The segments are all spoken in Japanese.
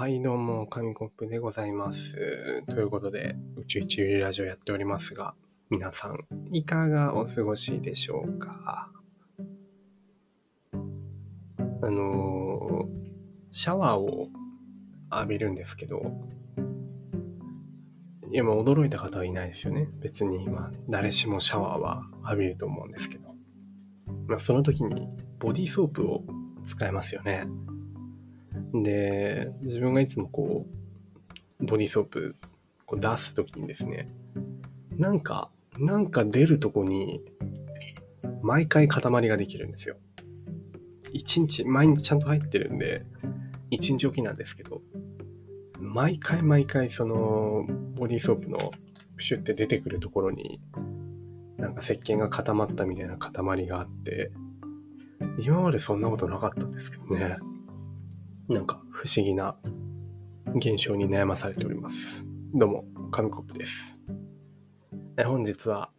はい、どうも、紙コップでございます。ということで、宇宙一ゆりラジオやっておりますが、皆さん、いかがお過ごしでしょうか？あのーシャワーを浴びるんですけど、いや、まあ、驚いた方はいないですよね。別に今、誰しもシャワーは浴びると思うんですけど。まあ、その時に、ボディーソープを使いますよね。で、自分がいつもこう、ボディーソープこう出すときにですね、なんか、なんか出るとこに、毎回塊ができるんですよ。一日、毎日ちゃんと入ってるんで、一日おきなんですけど、毎回毎回その、ボディーソープのプシュって出てくるところに、なんか石鹸が固まったみたいな塊があって、今までそんなことなかったんですけどね。なんか不思議な現象に悩まされております。どうも、紙コップです。え本日は、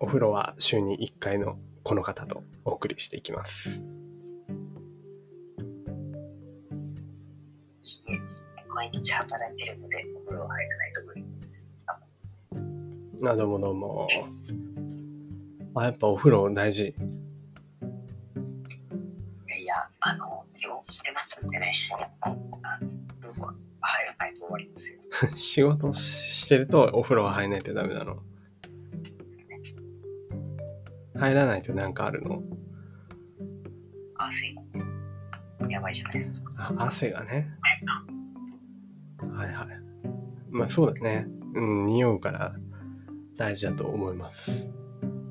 お風呂は週に1回のこの方とお送りしていきます。毎日働いてるので、お風呂は入らないと無理ですあ、どうもどうも。あ、やっぱお風呂大事。ですよ。仕事してるとお風呂は入らないとダメなの。入らないとなんかあるの？汗、やばいじゃないですか。あ、汗がね。はいはい。まあそうだね。うん、匂うから大事だと思います。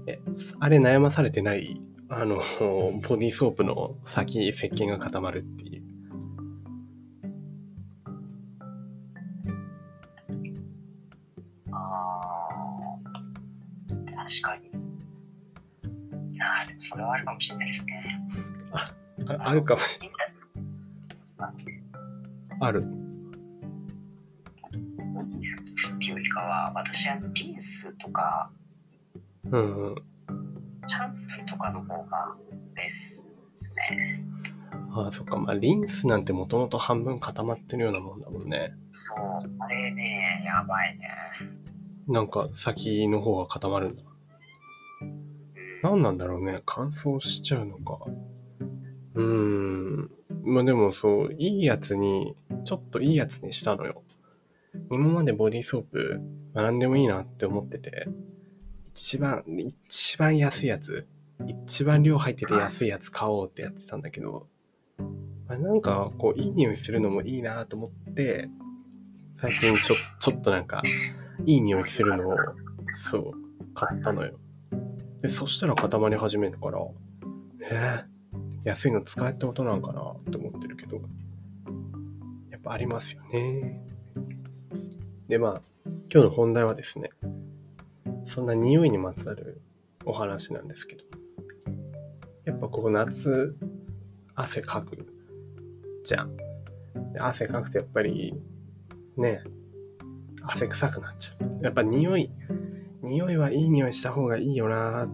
え、あれ悩まされてない？あの、ボディーソープの先、石鹸が固まるっていう。もしれないですね。ああるかもしれない。ある。っていうよりかは、私はリンスとか、うんうん。シャンプーとかの方がベストですね。ああ、そっか。まあリンスなんてもともと半分固まってるようなもんだもんね。そう、あれね、やばいね。なんか先の方が固まるんだ。何なんだろうね。乾燥しちゃうのか。うーん。まあでもそう、いいやつに、ちょっといいやつにしたのよ。今までボディーソープ、何でもいいなって思ってて、一番、一番安いやつ、一番量入ってて安いやつ買おうってやってたんだけど、まあ、なんかこう、いい匂いするのもいいなと思って、最近ちょ、ちょっとなんか、いい匂いするのを、そう、買ったのよ。で、そしたら固まり始めるから、えー、安いの使えってことなんかなって思ってるけど、やっぱありますよね。で、まあ、今日の本題はですね、そんな匂いにまつわるお話なんですけど、やっぱこう夏、汗かくじゃん。汗かくとやっぱり、ね、汗臭くなっちゃう。やっぱ匂い、匂いはいい匂いした方がいいよなっ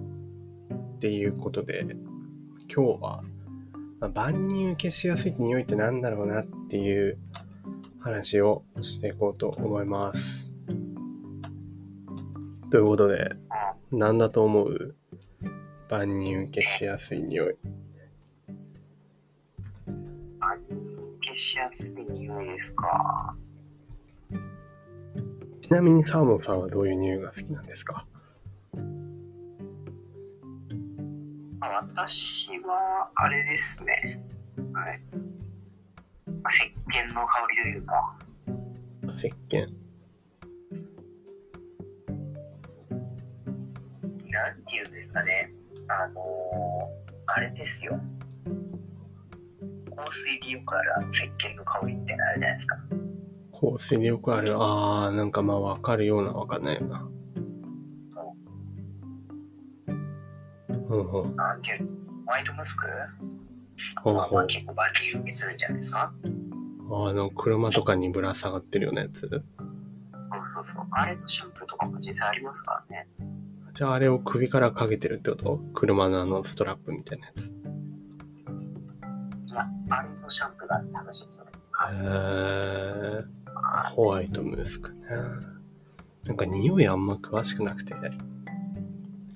ていうことで、今日は、まあ、万人受けしやすい匂いってなんだろうなっていう話をしていこうと思います。ということで、なんだと思う？万人受けしやすい匂い。あ消しやすい匂いですか。ちなみにサーモンさんはどういう匂いが好きなんですか？まあ私は、あれですね。はい。まあ石鹸の香りというか、石鹸。なんていうんですかね。あのー、あれですよ。香水でよくあるあの石鹸の香りみたいなのあるじゃないですか。香水でよくある。あー、なんかまあわかるようなわかんないよな。うんうん。なんていうのホワイトムスク？ほうほう。結構バリューするんじゃないですか？あの、車とかにぶら下がってるようなやつ？そうそうそう。あれのシャンプーとかも実際ありますからね。じゃああれを首からかけてるってこと？車のあのストラップみたいなやつ。いや、あれのシャンプーがあるって話ですよね。へーホワイトムースかね。なんか匂いあんま詳しくなくて、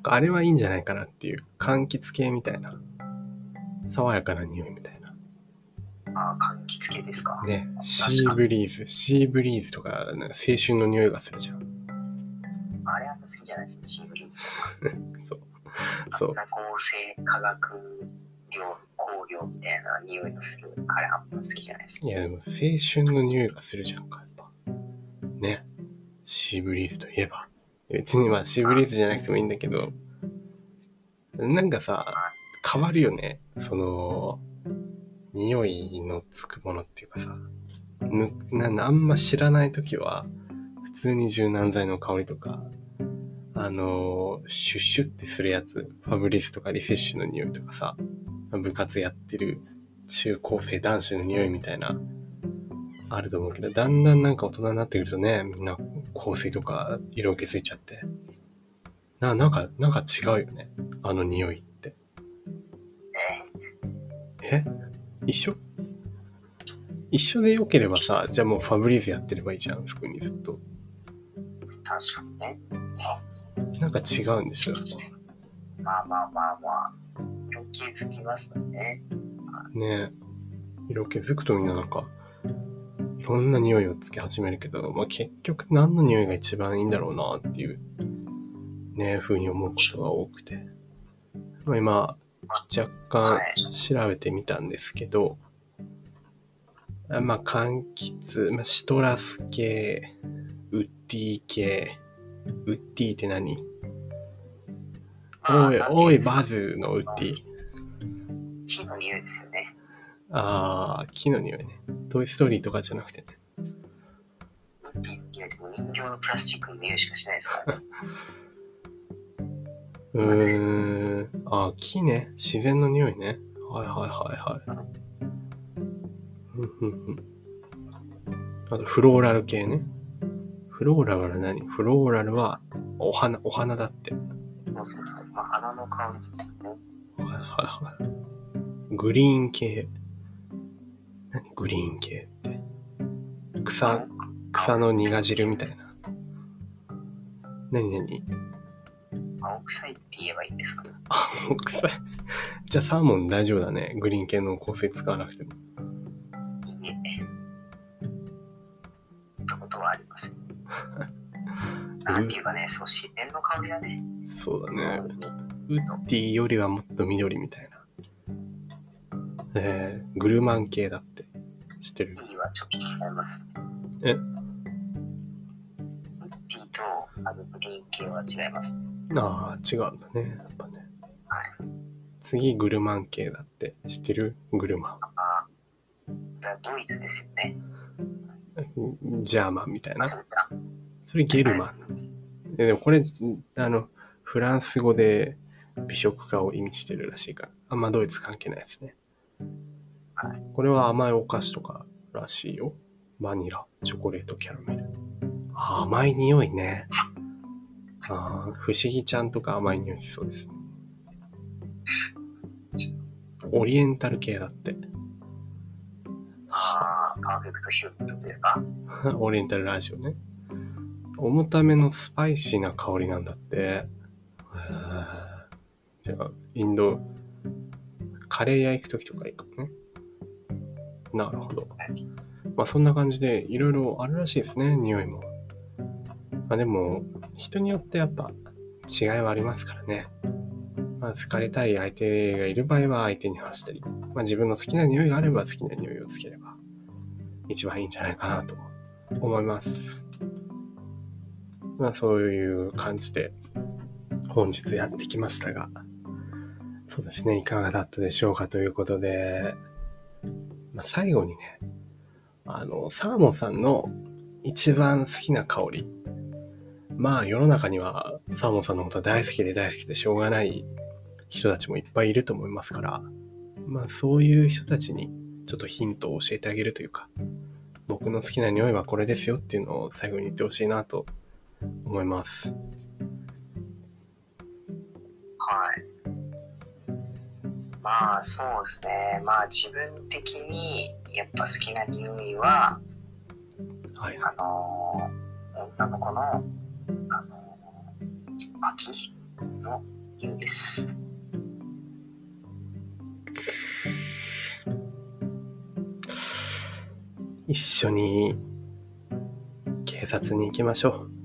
あれはいいんじゃないかなっていう、柑橘系みたいな。爽やかな匂いみたいな。ああ、柑橘系ですか？ね、シーブリーズ、シーブリーズとか、ね、青春の匂いがするじゃん。あれあんま好きじゃないですシーブリーズ。そう。そう化学料、みたいな匂いのする、あれあんま好きじゃないですいや、でも青春の匂いがするじゃんか、やっぱ。ね。シーブリーズといえば。別にまあシーブリーズじゃなくてもいいんだけど、なんかさ、変わるよね。その、匂いのつくものっていうかさ、なあんま知らないときは、普通に柔軟剤の香りとか、あのシュッシュってするやつ、ファブリスとかリセッシュの匂いとかさ、部活やってる中高生男子の匂いみたいな、あると思うけど、だんだんなんか大人になってくるとね、みんな香水とか色気づいちゃって。な、なんか、なんか違うよね。あの匂いって。え？え？一緒？一緒で良ければさ、じゃあもうファブリーズやってればいいじゃん、服にずっと。確かにね。なんか違うんでしょ、まあまあまあまあ、色気づきますよね。ぱ。ねえ。色気づくとみんななんか、いろんな匂いをつけ始めるけど、まあ結局何の匂いが一番いいんだろうなっていう、ねえ、風に思うことが多くて。まあ今、若干はい調べてみたんですけど、あまあ柑橘、まあ、シトラス系、ウッディ系、ウッディって何？おい、おい、バズ。ズのウッディ。木の匂いですよね。あー、木の匂いね。トイストーリーとかじゃなくてね。いってもう人形のプラスチックの匂いしかしないですからね。うーん。あー、木ね。自然の匂いね。はいはいはいはい。ふんふんふんあと、フローラル系ね。フローラルは何？フローラルはお花、お花だって。グリーン系。何？グリーン系って。草、草の苦汁みたいな。何？何？青臭いって言えばいいんですか？ね。あ、臭い。じゃあサーモン大丈夫だね。グリーン系の香水使わなくても。いいね。ってことはありますよ。なんていうかね、そう、自然の香りだね。そうだね。ウッディよりはもっと緑みたいな。えー、グルマン系だって。知ってる？いいはちょっと違います。え？ウッディとあのグリーン系は違いますね。ああ、違うんだね。やっぱね。はい。次、グルマン系だって。知ってる？グルマああ、だからドイツですよね。ン。ジャーマンみたいな？あ、。それゲルマン。えでもこれ、あの、フランス語で美食家を意味してるらしいから、あんまドイツ関係ないですね。はいこれは甘いお菓子とからしいよ。バニラ、チョコレート、キャラメル。あー甘い匂いね。あー不思議ちゃんとか甘い匂いしそうですね。オリエンタル系だって。ああ、パーフェクトヒューってことですかオリエンタルラジオね。重ためのスパイシーな香りなんだって。じゃあ、インド、カレー屋行くときとかいいかもね。なるほど。まあそんな感じでいろいろあるらしいですね、匂いも。まあでも、人によってやっぱ違いはありますからね。まあ好かれたい相手がいる場合は相手に話したり、まあ自分の好きな匂いがあれば好きな匂いをつければ一番いいんじゃないかなと思います。まあそういう感じで本日やってきましたが、そうですね、いかがだったでしょうかということで、まあ、最後にね、あの、サーモンさんの一番好きな香り。まあ世の中にはサーモンさんのことは大好きで大好きでしょうがない人たちもいっぱいいると思いますから、まあそういう人たちにちょっとヒントを教えてあげるというか、僕の好きな匂いはこれですよっていうのを最後に言ってほしいなと思います。はい。まあそうですね。まあ自分的にやっぱ好きな匂いは、はい。あのー女の子の、あのー秋の匂いです。一緒に警察に行きましょう。